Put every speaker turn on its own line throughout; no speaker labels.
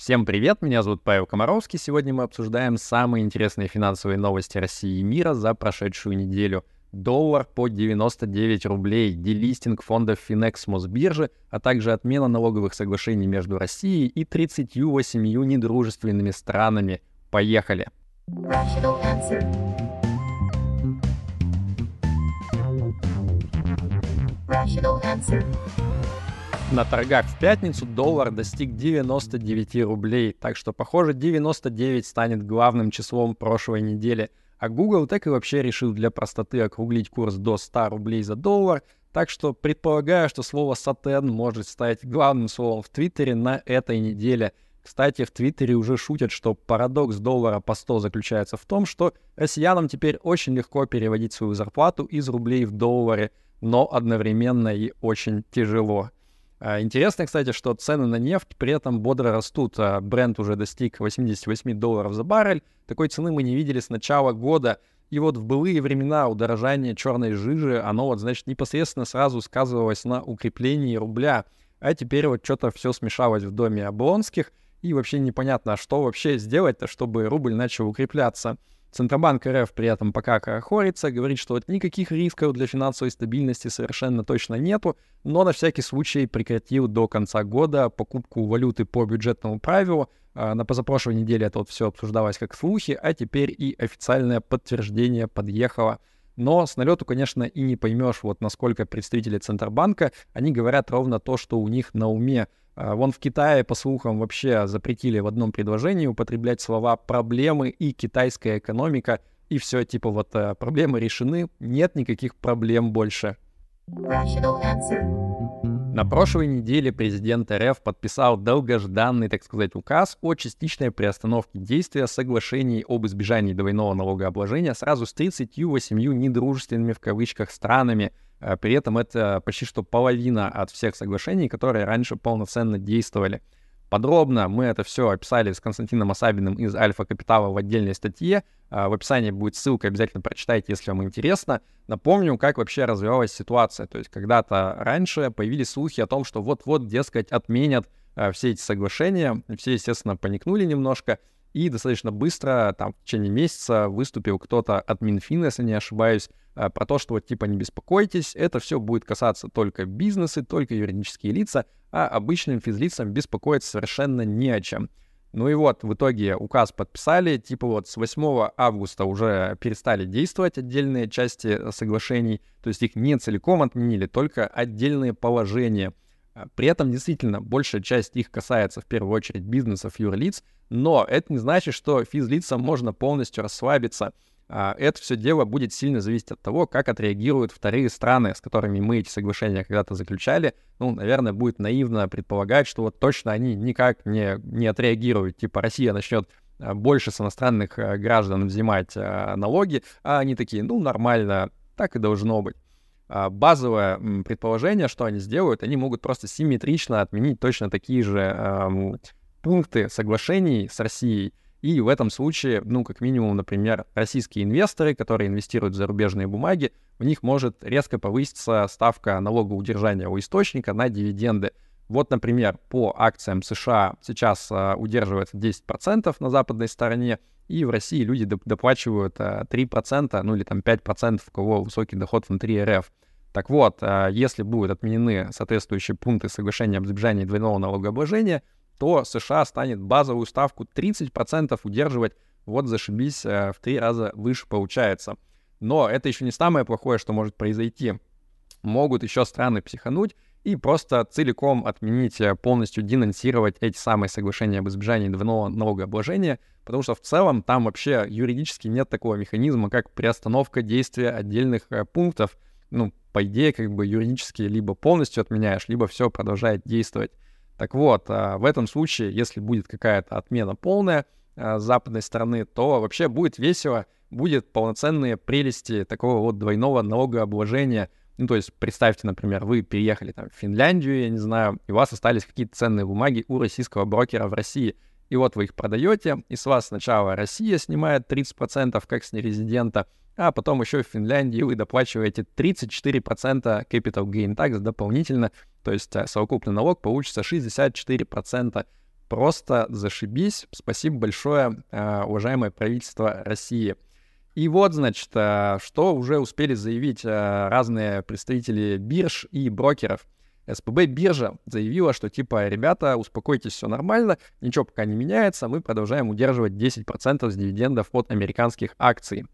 Всем привет, меня зовут Павел Комаровский. Сегодня мы обсуждаем самые интересные финансовые новости России и мира за прошедшую неделю. Доллар по 99 рублей, делистинг фондов Finex Мосбиржи, а также отмена налоговых соглашений между Россией и 38 недружественными странами. Поехали! Rational answer. На торгах в пятницу доллар достиг 99 рублей, так что, похоже, 99 станет главным числом прошлой недели. А Google так и вообще решил для простоты округлить курс до 100 рублей за доллар, так что предполагаю, что слово «сатен» может стать главным словом в Твиттере на этой неделе. Кстати, в Твиттере уже шутят, что парадокс доллара по 100 заключается в том, что россиянам теперь очень легко переводить свою зарплату из рублей в доллары, но одновременно и очень тяжело. А, интересно, кстати, что цены на нефть при этом бодро растут. А, бренд уже достиг 88 долларов за баррель. Такой цены мы не видели с начала года. И вот в былые времена удорожание черной жижи, оно вот, значит, непосредственно сразу сказывалось на укреплении рубля. А теперь вот что-то все смешалось в доме Облонских, и вообще непонятно, а что вообще сделать-то, чтобы рубль начал укрепляться. Центробанк РФ при этом пока хорится, говорит, что вот никаких рисков для финансовой стабильности совершенно точно нету, но на всякий случай прекратил до конца года покупку валюты по бюджетному правилу. А, на позапрошлой неделе это вот все обсуждалось как слухи, а теперь и официальное подтверждение подъехало. Но с налету, конечно, и не поймешь, вот насколько представители Центробанка, они говорят ровно то, что у них на уме. А, вон в Китае, по слухам, вообще запретили в одном предложении употреблять слова «проблемы» и «китайская экономика», и все, типа вот э, проблемы решены, нет никаких проблем больше. На прошлой неделе президент РФ подписал долгожданный, так сказать, указ о частичной приостановке действия соглашений об избежании двойного налогообложения сразу с 38 недружественными в кавычках странами – при этом это почти что половина от всех соглашений, которые раньше полноценно действовали. Подробно мы это все описали с Константином Асабиным из Альфа Капитала в отдельной статье. Э, в описании будет ссылка, обязательно прочитайте, если вам интересно. Напомню, как вообще развивалась ситуация. То есть когда-то раньше появились слухи о том, что вот-вот, дескать, отменят э, все эти соглашения. Все, естественно, поникнули немножко. И достаточно быстро, там, в течение месяца выступил кто-то от Минфина, если не ошибаюсь, э, про то, что вот типа не беспокойтесь, это все будет касаться только бизнесы, только юридические лица, а обычным физлицам беспокоиться совершенно не о чем. Ну и вот, в итоге указ подписали, типа вот с 8 августа уже перестали действовать отдельные части соглашений, то есть их не целиком отменили, только отдельные положения — при этом действительно большая часть их касается в первую очередь бизнесов, юрлиц, но это не значит, что физлицам можно полностью расслабиться. А, это все дело будет сильно зависеть от того, как отреагируют вторые страны, с которыми мы эти соглашения когда-то заключали. Ну, наверное, будет наивно предполагать, что вот точно они никак не, не отреагируют. Типа Россия начнет а, больше с иностранных граждан взимать налоги, а они такие, ну, нормально, так и должно быть. А, базовое предположение, что они сделают, они могут просто симметрично отменить точно такие же э, пункты соглашений с Россией. И в этом случае, ну, как минимум, например, российские инвесторы, которые инвестируют в зарубежные бумаги, у них может резко повыситься ставка налогоудержания у источника на дивиденды. Вот, например, по акциям США сейчас э, удерживается 10% на западной стороне, и в России люди доплачивают 3%, э, ну или там 5%, у кого высокий доход внутри РФ. Так вот, э, если будут отменены соответствующие пункты соглашения об избежании двойного налогообложения, то США станет базовую ставку 30% удерживать, вот зашибись, э, в три раза выше получается. Но это еще не самое плохое, что может произойти. Могут еще страны психануть и просто целиком отменить, э, полностью денонсировать эти самые соглашения об избежании двойного налогообложения, потому что в целом там вообще юридически нет такого механизма, как приостановка действия отдельных э, пунктов. Ну, по идее, как бы юридически либо полностью отменяешь, либо все продолжает действовать. Так вот, э, в этом случае, если будет какая-то отмена полная с западной стороны, то вообще будет весело, будет полноценные прелести такого вот двойного налогообложения — ну, то есть представьте, например, вы переехали там в Финляндию, я не знаю, и у вас остались какие-то ценные бумаги у российского брокера в России. И вот вы их продаете, и с вас сначала Россия снимает 30% как с нерезидента, а потом еще в Финляндии вы доплачиваете 34% capital gain tax дополнительно, то есть э, совокупный налог получится 64%. просто зашибись. Спасибо большое, э, уважаемое правительство России. И вот, значит, э, что уже успели заявить э, разные представители бирж и брокеров. СПБ биржа заявила, что типа, ребята, успокойтесь, все нормально, ничего пока не меняется, мы продолжаем удерживать 10% с дивидендов от американских акций.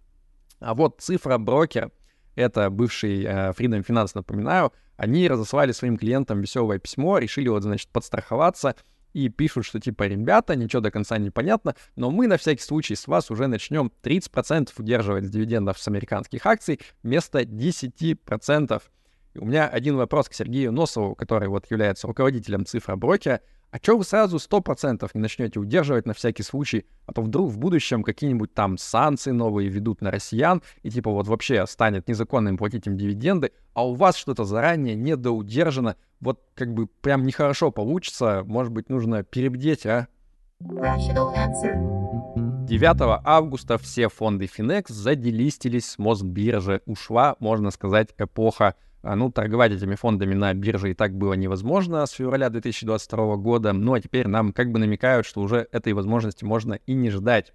А вот цифра брокер, это бывший э, Freedom Finance, напоминаю, они разослали своим клиентам веселое письмо, решили вот, значит, подстраховаться и пишут, что типа, ребята, ничего до конца не понятно, но мы на всякий случай с вас уже начнем 30% удерживать с дивидендов с американских акций вместо 10%. И у меня один вопрос к Сергею Носову, который вот является руководителем цифроброкера. А что вы сразу 100% не начнете удерживать на всякий случай, а то вдруг в будущем какие-нибудь там санкции новые ведут на россиян, и типа вот вообще станет незаконным платить им дивиденды, а у вас что-то заранее недоудержано, вот как бы прям нехорошо получится, может быть, нужно перебдеть, а? 9 августа все фонды Finex заделистились с Мосбиржи. Ушла, можно сказать, эпоха ну, торговать этими фондами на бирже и так было невозможно с февраля 2022 года, ну а теперь нам как бы намекают, что уже этой возможности можно и не ждать.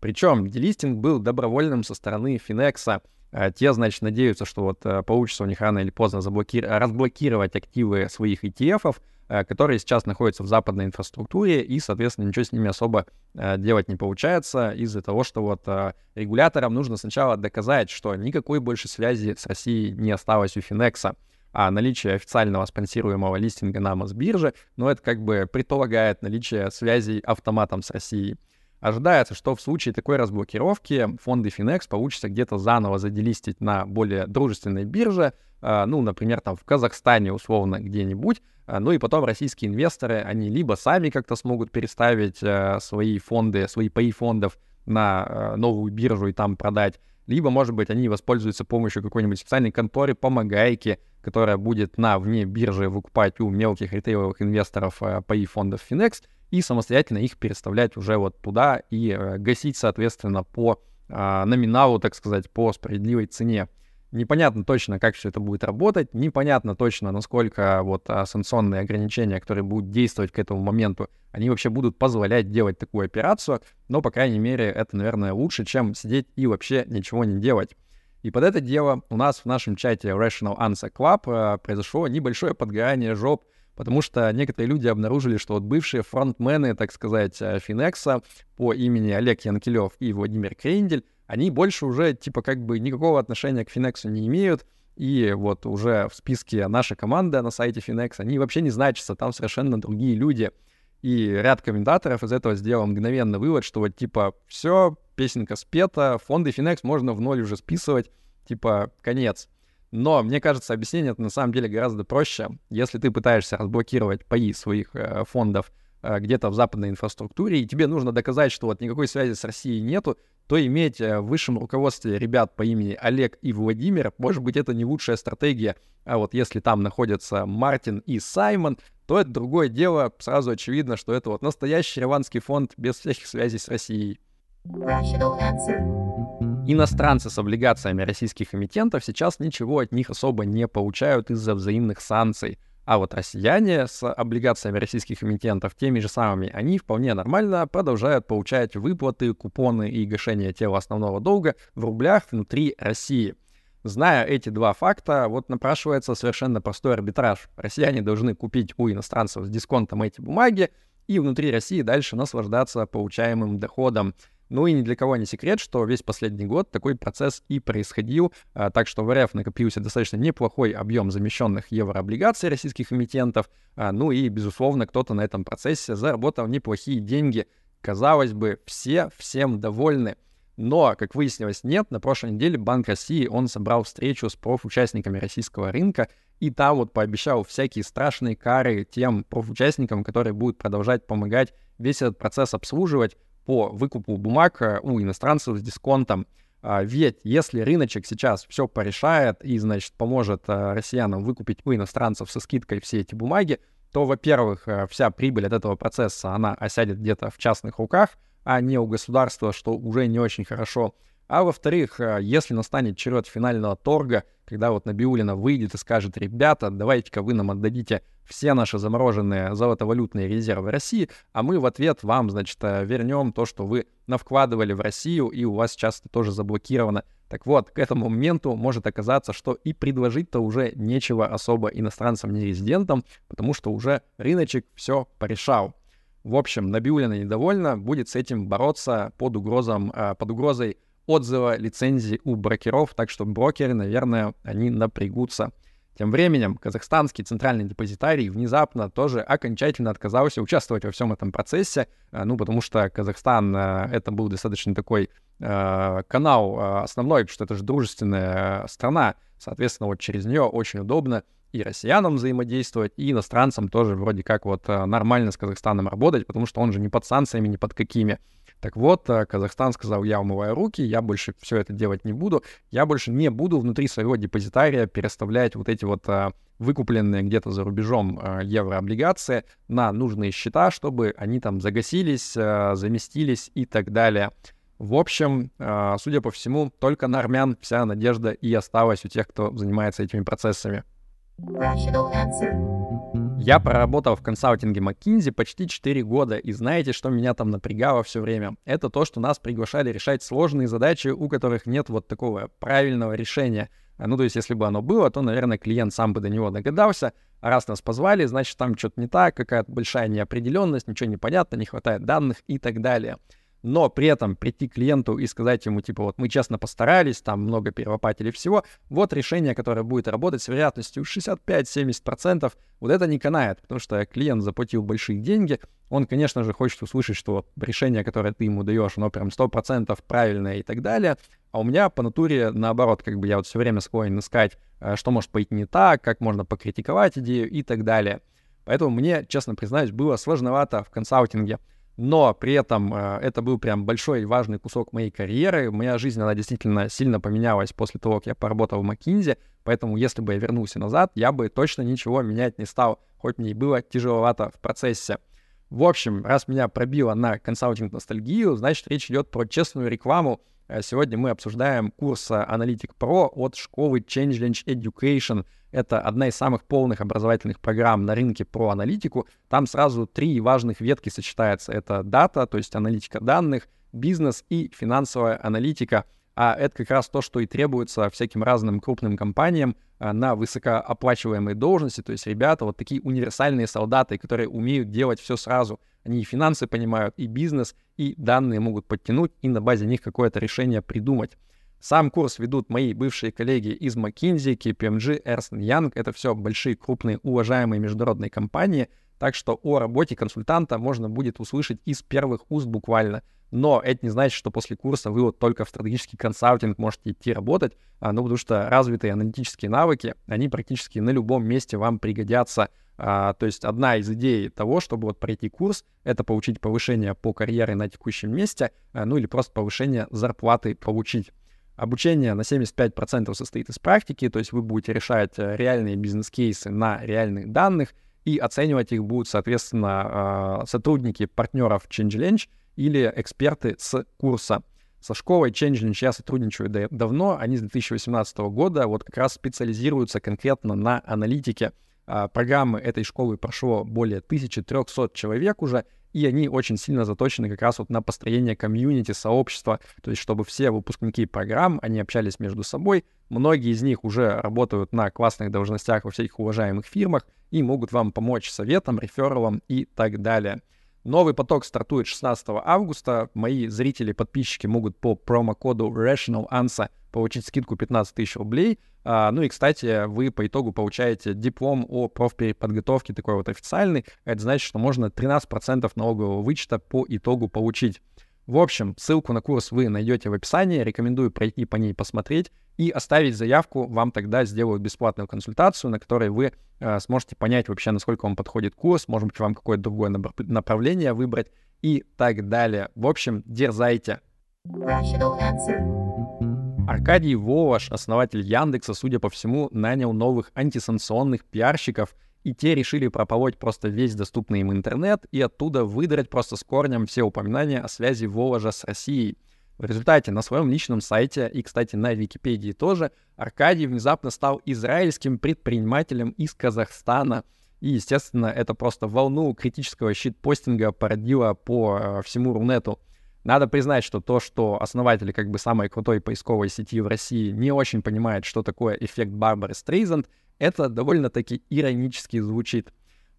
Причем делистинг был добровольным со стороны Финекса. А, те, значит, надеются, что вот а, получится у них рано или поздно заблоки... разблокировать активы своих ETF, Э, которые сейчас находятся в западной инфраструктуре, и, соответственно, ничего с ними особо э, делать не получается из-за того, что вот э, регуляторам нужно сначала доказать, что никакой больше связи с Россией не осталось у Финекса, а наличие официального спонсируемого листинга на Мосбирже, ну, это как бы предполагает наличие связей автоматом с Россией. Ожидается, что в случае такой разблокировки фонды Finex получится где-то заново заделистить на более дружественной бирже, ну, например, там в Казахстане условно где-нибудь, ну и потом российские инвесторы, они либо сами как-то смогут переставить э, свои фонды, свои паи фондов на э, новую биржу и там продать, либо, может быть, они воспользуются помощью какой-нибудь специальной конторы помогайки, которая будет на вне биржи выкупать у мелких ритейловых инвесторов э, паи фондов Finex и самостоятельно их переставлять уже вот туда и гасить, соответственно, по э, номиналу, так сказать, по справедливой цене. Непонятно точно, как все это будет работать, непонятно точно, насколько вот а, санкционные ограничения, которые будут действовать к этому моменту, они вообще будут позволять делать такую операцию, но, по крайней мере, это, наверное, лучше, чем сидеть и вообще ничего не делать. И под это дело у нас в нашем чате Rational Answer Club э, произошло небольшое подгорание жоп, потому что некоторые люди обнаружили, что вот бывшие фронтмены, так сказать, Финекса по имени Олег Янкелев и Владимир Крендель они больше уже, типа, как бы никакого отношения к Финексу не имеют, и вот уже в списке наша команда на сайте Finex, они вообще не значатся, там совершенно другие люди. И ряд комментаторов из этого сделал мгновенно вывод, что вот типа все, песенка спета, фонды Finex можно в ноль уже списывать, типа конец. Но мне кажется, объяснение это на самом деле гораздо проще. Если ты пытаешься разблокировать паи своих э, фондов э, где-то в западной инфраструктуре, и тебе нужно доказать, что вот никакой связи с Россией нету, то иметь э, в высшем руководстве ребят по имени Олег и Владимир, может быть, это не лучшая стратегия. А вот если там находятся Мартин и Саймон, то это другое дело. Сразу очевидно, что это вот настоящий реванский фонд без всяких связей с Россией. Иностранцы с облигациями российских эмитентов сейчас ничего от них особо не получают из-за взаимных санкций. А вот россияне с облигациями российских эмитентов, теми же самыми, они вполне нормально продолжают получать выплаты, купоны и гашение тела основного долга в рублях внутри России. Зная эти два факта, вот напрашивается совершенно простой арбитраж. Россияне должны купить у иностранцев с дисконтом эти бумаги и внутри России дальше наслаждаться получаемым доходом. Ну и ни для кого не секрет, что весь последний год такой процесс и происходил, а, так что в РФ накопился достаточно неплохой объем замещенных еврооблигаций российских эмитентов, а, ну и, безусловно, кто-то на этом процессе заработал неплохие деньги. Казалось бы, все всем довольны. Но, как выяснилось, нет. На прошлой неделе Банк России, он собрал встречу с профучастниками российского рынка, и там вот пообещал всякие страшные кары тем профучастникам, которые будут продолжать помогать весь этот процесс обслуживать, по выкупу бумаг э, у иностранцев с дисконтом. А, ведь если рыночек сейчас все порешает и, значит, поможет э, россиянам выкупить у иностранцев со скидкой все эти бумаги, то, во-первых, э, вся прибыль от этого процесса, она осядет где-то в частных руках, а не у государства, что уже не очень хорошо. А во-вторых, э, если настанет черед финального торга, когда вот Набиулина выйдет и скажет, ребята, давайте-ка вы нам отдадите все наши замороженные золотовалютные резервы России, а мы в ответ вам, значит, э, вернем то, что вы навкладывали в Россию, и у вас сейчас это тоже заблокировано. Так вот, к этому моменту может оказаться, что и предложить-то уже нечего особо иностранцам-нерезидентам, потому что уже рыночек все порешал. В общем, Набиулина недовольна, будет с этим бороться под, угрозом, э, под угрозой отзыва лицензии у брокеров, так что брокеры, наверное, они напрягутся. Тем временем казахстанский центральный депозитарий внезапно тоже окончательно отказался участвовать во всем этом процессе, э, ну, потому что Казахстан э, это был достаточно такой э, канал основной, потому что это же дружественная страна, соответственно, вот через нее очень удобно и россиянам взаимодействовать, и иностранцам тоже вроде как вот нормально с Казахстаном работать, потому что он же не под санкциями, не под какими. Так вот, э, Казахстан сказал, я умываю руки, я больше все это делать не буду, я больше не буду внутри своего депозитария переставлять вот эти вот а, выкупленные где-то за рубежом а, еврооблигации на нужные счета, чтобы они там загасились, заместились и так далее. В общем, судя по всему, только на армян вся надежда и осталась у тех, кто занимается этими процессами. Я проработал в консалтинге McKinsey почти 4 года, и знаете, что меня там напрягало все время? Это то, что нас приглашали решать сложные задачи, у которых нет вот такого правильного решения. А, ну, то есть, если бы оно было, то, наверное, клиент сам бы до него догадался. А раз нас позвали, значит, там что-то не так, какая-то большая неопределенность, ничего не понятно, не хватает данных и так далее но при этом прийти к клиенту и сказать ему, типа, вот мы честно постарались, там много перелопатили всего, вот решение, которое будет работать с вероятностью 65-70%, вот это не канает, потому что клиент заплатил большие деньги, он, конечно же, хочет услышать, что решение, которое ты ему даешь, оно прям 100% правильное и так далее, а у меня по натуре наоборот, как бы я вот все время склонен искать, э, что может пойти не так, как можно покритиковать идею и так далее. Поэтому мне, честно признаюсь, было сложновато в консалтинге но при этом э, это был прям большой и важный кусок моей карьеры. Моя жизнь, она действительно сильно поменялась после того, как я поработал в McKinsey, поэтому если бы я вернулся назад, я бы точно ничего менять не стал, хоть мне и было тяжеловато в процессе. В общем, раз меня пробило на консалтинг-ностальгию, значит, речь идет про честную рекламу. Э, сегодня мы обсуждаем курс Analytic Pro от школы Changelinge Education — это одна из самых полных образовательных программ на рынке про аналитику. Там сразу три важных ветки сочетаются. Это дата, то есть аналитика данных, бизнес и финансовая аналитика. А это как раз то, что и требуется всяким разным крупным компаниям а, на высокооплачиваемые должности. То есть ребята, вот такие универсальные солдаты, которые умеют делать все сразу. Они и финансы понимают, и бизнес, и данные могут подтянуть, и на базе них какое-то решение придумать. Сам курс ведут мои бывшие коллеги из McKinsey, KPMG, Ernst Young. Это все большие, крупные, уважаемые международные компании. Так что о работе консультанта можно будет услышать из первых уст буквально. Но это не значит, что после курса вы вот только в стратегический консалтинг можете идти работать, а, ну, потому что развитые аналитические навыки, они практически на любом месте вам пригодятся. А, то есть одна из идей того, чтобы вот пройти курс, это получить повышение по карьере на текущем месте, а, ну или просто повышение зарплаты получить. Обучение на 75% состоит из практики, то есть вы будете решать э, реальные бизнес-кейсы на реальных данных, и оценивать их будут, соответственно, а, сотрудники партнеров ChangeLange или эксперты с курса. Со школой ChangeLange я сотрудничаю давно, они с 2018 года вот как раз специализируются конкретно на аналитике. А, программы этой школы прошло более 1300 человек уже, и они очень сильно заточены как раз вот на построение комьюнити, сообщества, то есть чтобы все выпускники программ, они общались между собой, многие из них уже работают на классных должностях во всяких уважаемых фирмах и могут вам помочь советом, рефералом и так далее. Новый поток стартует 16 августа. Мои зрители, подписчики могут по промокоду Rational Answer получить скидку 15 тысяч рублей. А, ну и, кстати, вы по итогу получаете диплом о профпереподготовке такой вот официальный. Это значит, что можно 13% налогового вычета по итогу получить. В общем, ссылку на курс вы найдете в описании. Рекомендую пройти по ней посмотреть и оставить заявку. Вам тогда сделают бесплатную консультацию, на которой вы э, сможете понять вообще, насколько вам подходит курс, может быть, вам какое-то другое направление выбрать и так далее. В общем, дерзайте. Аркадий Волош, основатель Яндекса, судя по всему, нанял новых антисанкционных пиарщиков, и те решили прополоть просто весь доступный им интернет и оттуда выдрать просто с корнем все упоминания о связи Воложа с Россией. В результате на своем личном сайте и, кстати, на Википедии тоже Аркадий внезапно стал израильским предпринимателем из Казахстана. И, естественно, это просто волну критического щит-постинга породило по э, всему Рунету. Надо признать, что то, что основатели как бы самой крутой поисковой сети в России не очень понимают, что такое эффект Барбары Стрейзанд, это довольно-таки иронически звучит.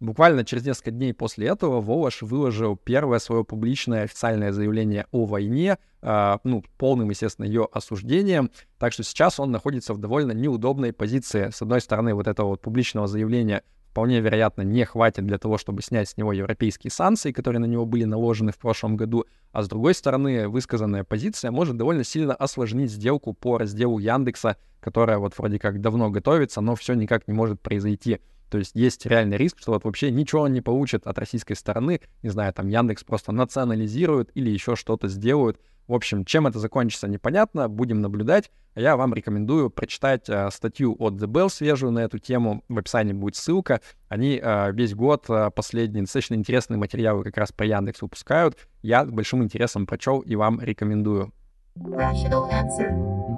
Буквально через несколько дней после этого Волош выложил первое свое публичное официальное заявление о войне, э, ну, полным, естественно, ее осуждением. Так что сейчас он находится в довольно неудобной позиции. С одной стороны, вот этого вот публичного заявления вполне вероятно не хватит для того, чтобы снять с него европейские санкции, которые на него были наложены в прошлом году. А с другой стороны, высказанная позиция может довольно сильно осложнить сделку по разделу Яндекса, которая вот вроде как давно готовится, но все никак не может произойти. То есть есть реальный риск, что вот вообще ничего не получит от российской стороны. Не знаю, там Яндекс просто национализирует или еще что-то сделают. В общем, чем это закончится, непонятно. Будем наблюдать. А я вам рекомендую прочитать э, статью от The Bell свежую на эту тему. В описании будет ссылка. Они э, весь год э, последние достаточно интересные материалы как раз про Яндекс выпускают. Я с большим интересом прочел и вам рекомендую. Rational answer.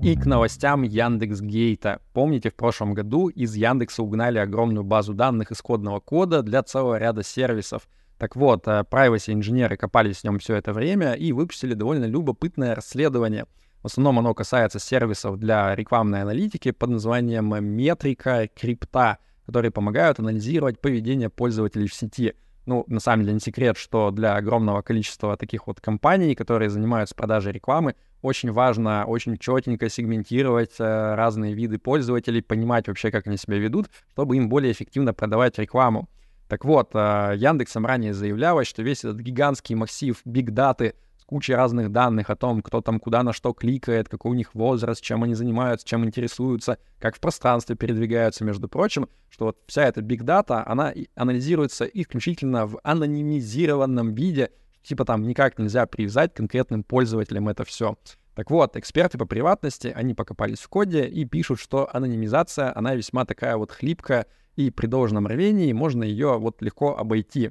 И к новостям Яндекс.Гейта. Помните, в прошлом году из Яндекса угнали огромную базу данных исходного кода для целого ряда сервисов. Так вот, э, privacy-инженеры копались в нем все это время и выпустили довольно любопытное расследование. В основном оно касается сервисов для рекламной аналитики под названием метрика крипта, которые помогают анализировать поведение пользователей в сети. Ну, на самом деле не секрет, что для огромного количества таких вот компаний, которые занимаются продажей рекламы, очень важно очень четенько сегментировать э, разные виды пользователей, понимать вообще, как они себя ведут, чтобы им более эффективно продавать рекламу. Так вот, э, Яндексом ранее заявлялось, что весь этот гигантский массив биг-даты с кучей разных данных о том, кто там куда на что кликает, какой у них возраст, чем они занимаются, чем интересуются, как в пространстве передвигаются, между прочим, что вот вся эта биг-дата, она анализируется исключительно в анонимизированном виде, типа там никак нельзя привязать конкретным пользователям это все. Так вот, эксперты по приватности, они покопались в коде и пишут, что анонимизация, она весьма такая вот хлипкая, и при должном рвении можно ее вот легко обойти.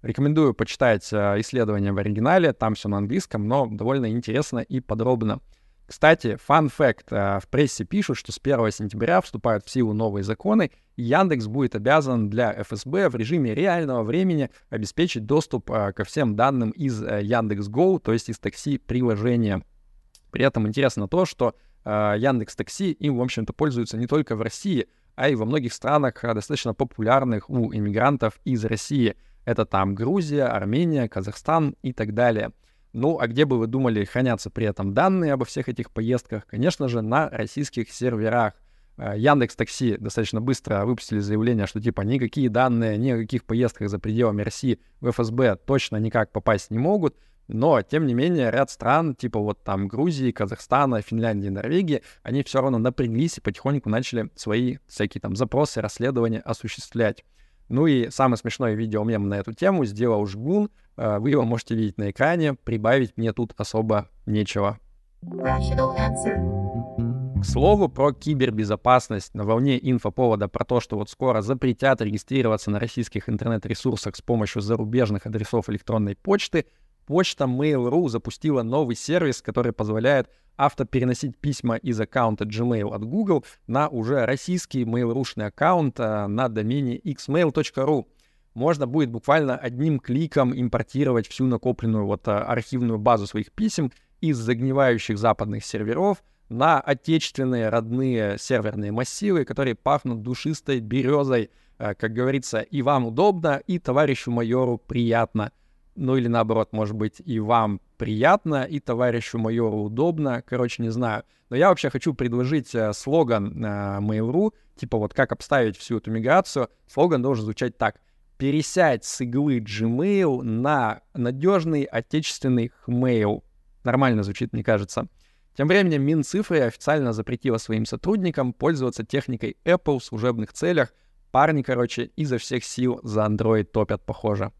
Рекомендую почитать э, исследования в оригинале, там все на английском, но довольно интересно и подробно. Кстати, фан факт. Э, в прессе пишут, что с 1 сентября вступают в силу новые законы, и Яндекс будет обязан для ФСБ в режиме реального времени обеспечить доступ э, ко всем данным из э, Яндекс.Го, то есть из такси-приложения. При этом интересно то, что Яндекс Такси им, в общем-то, пользуются не только в России, а и во многих странах достаточно популярных у иммигрантов из России. Это там Грузия, Армения, Казахстан и так далее. Ну, а где бы вы думали хранятся при этом данные обо всех этих поездках? Конечно же, на российских серверах. Э, Яндекс Такси достаточно быстро выпустили заявление, что типа никакие данные ни о каких поездках за пределами России в ФСБ точно никак попасть не могут. Но, тем не менее, ряд стран, типа вот там Грузии, Казахстана, Финляндии, Норвегии, они все равно напряглись и потихоньку начали свои всякие там запросы, расследования осуществлять. Ну и самое смешное видео мем на эту тему сделал Жгун. Э, вы его можете видеть на экране. Прибавить мне тут особо нечего. К слову про кибербезопасность. На волне инфоповода про то, что вот скоро запретят регистрироваться на российских интернет-ресурсах с помощью зарубежных адресов электронной почты, почта Mail.ru запустила новый сервис, который позволяет автопереносить письма из аккаунта Gmail от Google на уже российский mail.ru аккаунт э, на домене xmail.ru. Можно будет буквально одним кликом импортировать всю накопленную вот э, архивную базу своих писем из загнивающих западных серверов на отечественные родные серверные массивы, которые пахнут душистой березой. Э, как говорится, и вам удобно, и товарищу майору приятно ну или наоборот, может быть, и вам приятно, и товарищу майору удобно, короче, не знаю. Но я вообще хочу предложить э, слоган э, Mail.ru, типа вот как обставить всю эту миграцию. Слоган должен звучать так. Пересядь с иглы Gmail на надежный отечественный Hmail. Нормально звучит, мне кажется. Тем временем Минцифры официально запретила своим сотрудникам пользоваться техникой Apple в служебных целях. Парни, короче, изо всех сил за Android топят, похоже.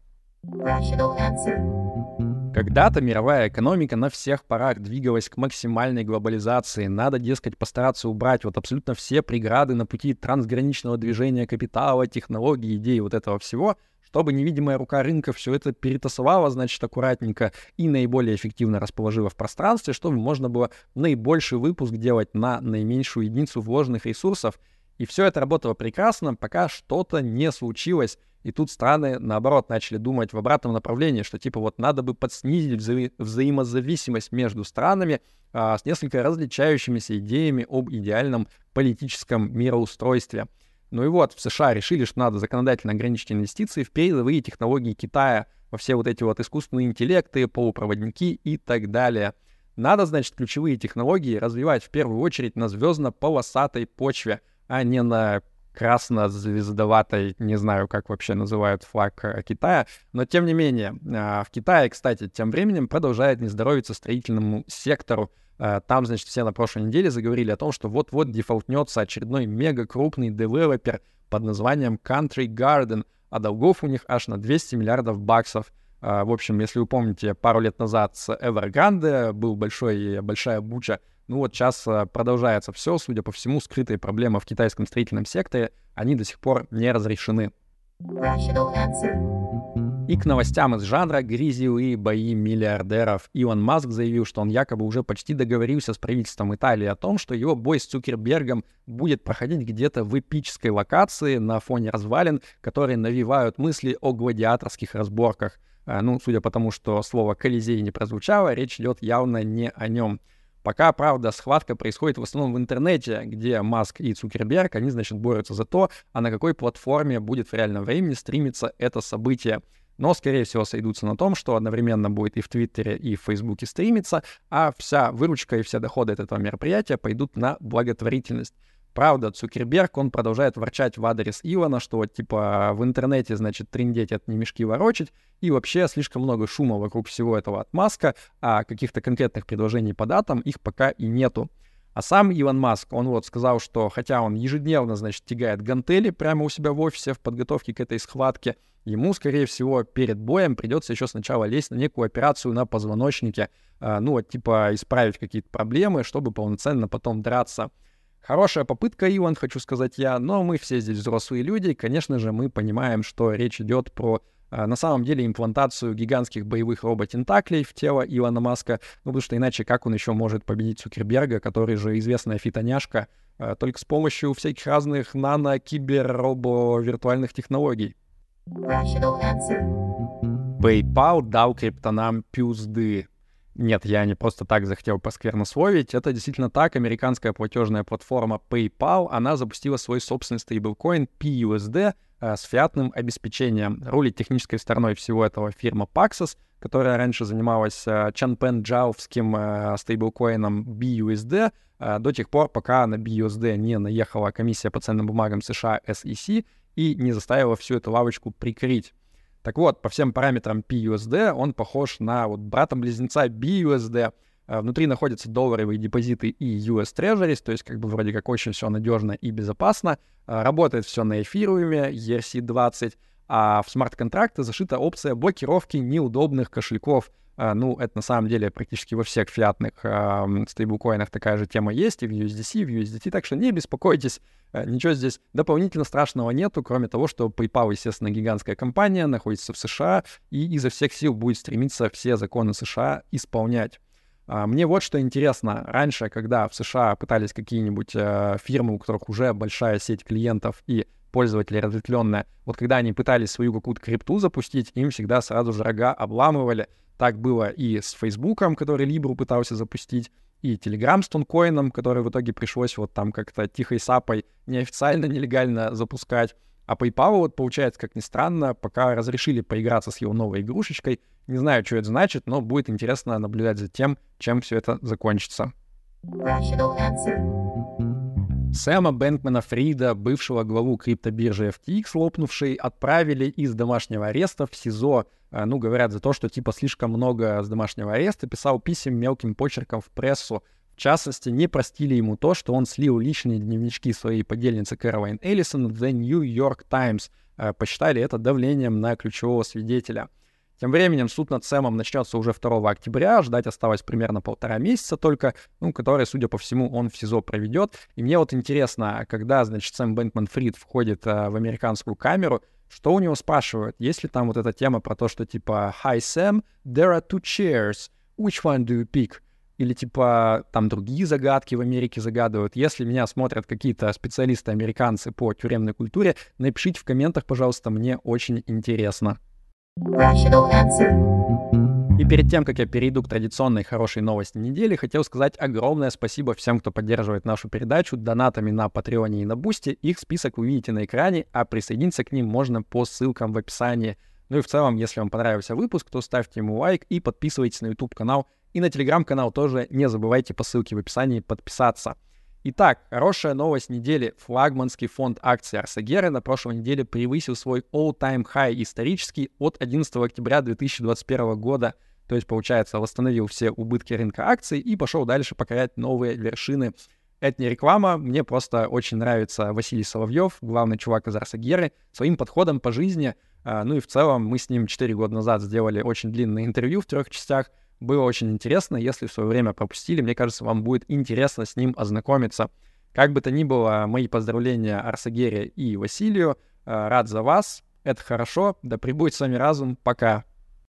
Когда-то мировая экономика на всех парах двигалась к максимальной глобализации. Надо, дескать, постараться убрать вот абсолютно все преграды на пути трансграничного движения капитала, технологий, идей вот этого всего, чтобы невидимая рука рынка все это перетасовала, значит, аккуратненько и наиболее эффективно расположила в пространстве, чтобы можно было наибольший выпуск делать на наименьшую единицу вложенных ресурсов. И все это работало прекрасно, пока что-то не случилось. И тут страны, наоборот, начали думать в обратном направлении, что типа вот надо бы подснизить вза- взаимозависимость между странами а, с несколько различающимися идеями об идеальном политическом мироустройстве. Ну и вот, в США решили, что надо законодательно ограничить инвестиции в передовые технологии Китая, во все вот эти вот искусственные интеллекты, полупроводники и так далее. Надо, значит, ключевые технологии развивать в первую очередь на звездно-полосатой почве, а не на красно-звездоватой, не знаю, как вообще называют флаг э, Китая, но тем не менее, а, в Китае, кстати, тем временем продолжает не здоровиться строительному сектору. А, там, значит, все на прошлой неделе заговорили о том, что вот-вот дефолтнется очередной мега крупный девелопер под названием Country Garden, а долгов у них аж на 200 миллиардов баксов. А, в общем, если вы помните, пару лет назад с Evergrande был большой, большая буча ну вот сейчас э, продолжается все, судя по всему, скрытые проблемы в китайском строительном секторе, они до сих пор не разрешены. И к новостям из жанра грязевые бои миллиардеров. Илон Маск заявил, что он якобы уже почти договорился с правительством Италии о том, что его бой с Цукербергом будет проходить где-то в эпической локации на фоне развалин, которые навевают мысли о гладиаторских разборках. Э, ну, судя по тому, что слово «колизей» не прозвучало, речь идет явно не о нем. Пока, правда, схватка происходит в основном в интернете, где Маск и Цукерберг, они, значит, борются за то, а на какой платформе будет в реальном времени стримиться это событие. Но, скорее всего, сойдутся на том, что одновременно будет и в Твиттере, и в Фейсбуке стримиться, а вся выручка и все доходы от этого мероприятия пойдут на благотворительность. Правда, Цукерберг, он продолжает ворчать в адрес Илона, что типа, в интернете, значит, триндеть — это не мешки ворочать, и вообще слишком много шума вокруг всего этого от Маска, а каких-то конкретных предложений по датам их пока и нету. А сам Илон Маск, он вот сказал, что хотя он ежедневно, значит, тягает гантели прямо у себя в офисе в подготовке к этой схватке, ему, скорее всего, перед боем придется еще сначала лезть на некую операцию на позвоночнике, э, ну вот типа исправить какие-то проблемы, чтобы полноценно потом драться. Хорошая попытка, Иван, хочу сказать я, но мы все здесь взрослые люди, и, конечно же, мы понимаем, что речь идет про а, на самом деле имплантацию гигантских боевых роботентаклей в тело Илона Маска, ну потому что иначе как он еще может победить Цукерберга, который же известная фитоняшка, а, только с помощью всяких разных нано-кибер-робо-виртуальных технологий. PayPal дал криптонам пюзды. Нет, я не просто так захотел посквернословить. Это действительно так. Американская платежная платформа PayPal, она запустила свой собственный стейблкоин PUSD э, с фиатным обеспечением. Рулит технической стороной всего этого фирма Paxos, которая раньше занималась э, Чанпен Джаовским э, стейблкоином BUSD, до тех пор, пока на BUSD не наехала комиссия по ценным бумагам США SEC и не заставила всю эту лавочку прикрыть. Так вот, по всем параметрам PUSD он похож на вот брата-близнеца BUSD. Э, внутри находятся долларовые депозиты и US Treasuries, то есть как бы вроде как очень все надежно и безопасно. Э, работает все на эфируме ERC-20, а в смарт-контракты зашита опция блокировки неудобных кошельков. Uh, ну, это на самом деле практически во всех фиатных uh, стейблкоинах такая же тема есть, и в USDC, и в USDT, так что не беспокойтесь, ничего здесь дополнительно страшного нету, кроме того, что PayPal, естественно, гигантская компания, находится в США, и изо всех сил будет стремиться все законы США исполнять. Мне вот что интересно. Раньше, когда в США пытались какие-нибудь э, фирмы, у которых уже большая сеть клиентов и пользователи разветвленная, вот когда они пытались свою какую-то крипту запустить, им всегда сразу же рога обламывали, так было и с Фейсбуком, который Libru пытался запустить, и Telegram с тонкоином, который в итоге пришлось вот там как-то тихой сапой неофициально, нелегально запускать. А PayPal, вот получается, как ни странно, пока разрешили поиграться с его новой игрушечкой. Не знаю, что это значит, но будет интересно наблюдать за тем, чем все это закончится. Сэма Бэнкмана Фрида, бывшего главу криптобиржи FTX, лопнувшей, отправили из домашнего ареста в СИЗО. Э, ну, говорят за то, что типа слишком много с домашнего ареста, писал писем мелким почерком в прессу. В частности, не простили ему то, что он слил личные дневнички своей подельницы Кэролайн Эллисон в The New York Times. Э, посчитали это давлением на ключевого свидетеля. Тем временем суд над Сэмом начнется уже 2 октября, ждать осталось примерно полтора месяца только, ну, который, судя по всему, он в СИЗО проведет. И мне вот интересно, когда, значит, Сэм Бэнкман Фрид входит а, в американскую камеру, Что у него спрашивают? Есть ли там вот эта тема про то, что типа «Hi, Sam, there are two chairs. Which one do you pick?» Или типа там другие загадки в Америке загадывают. Если меня смотрят какие-то специалисты-американцы по тюремной культуре, напишите в комментах, пожалуйста, мне очень интересно. И перед тем, как я перейду к традиционной хорошей новости недели, хотел сказать огромное спасибо всем, кто поддерживает нашу передачу донатами на Патреоне и на Бусте. Их список вы видите на экране, а присоединиться к ним можно по ссылкам в описании. Ну и в целом, если вам понравился выпуск, то ставьте ему лайк и подписывайтесь на YouTube-канал. И на Telegram-канал тоже не забывайте по ссылке в описании подписаться. Итак, хорошая новость недели. Флагманский фонд акций Арсагеры на прошлой неделе превысил свой all-time high исторический от 11 октября 2021 года — то есть, получается, восстановил все убытки рынка акций и пошел дальше покорять новые вершины. Это не реклама, мне просто очень нравится Василий Соловьев, главный чувак из Арсагеры, своим подходом по жизни. А, ну и в целом мы с ним 4 года назад сделали очень длинное интервью в трех частях. Было очень интересно. Если в свое время пропустили, мне кажется, вам будет интересно с ним ознакомиться. Как бы то ни было, мои поздравления Арсагере и Василию. А, рад за вас. Это хорошо. Да пребудет с вами разум. Пока.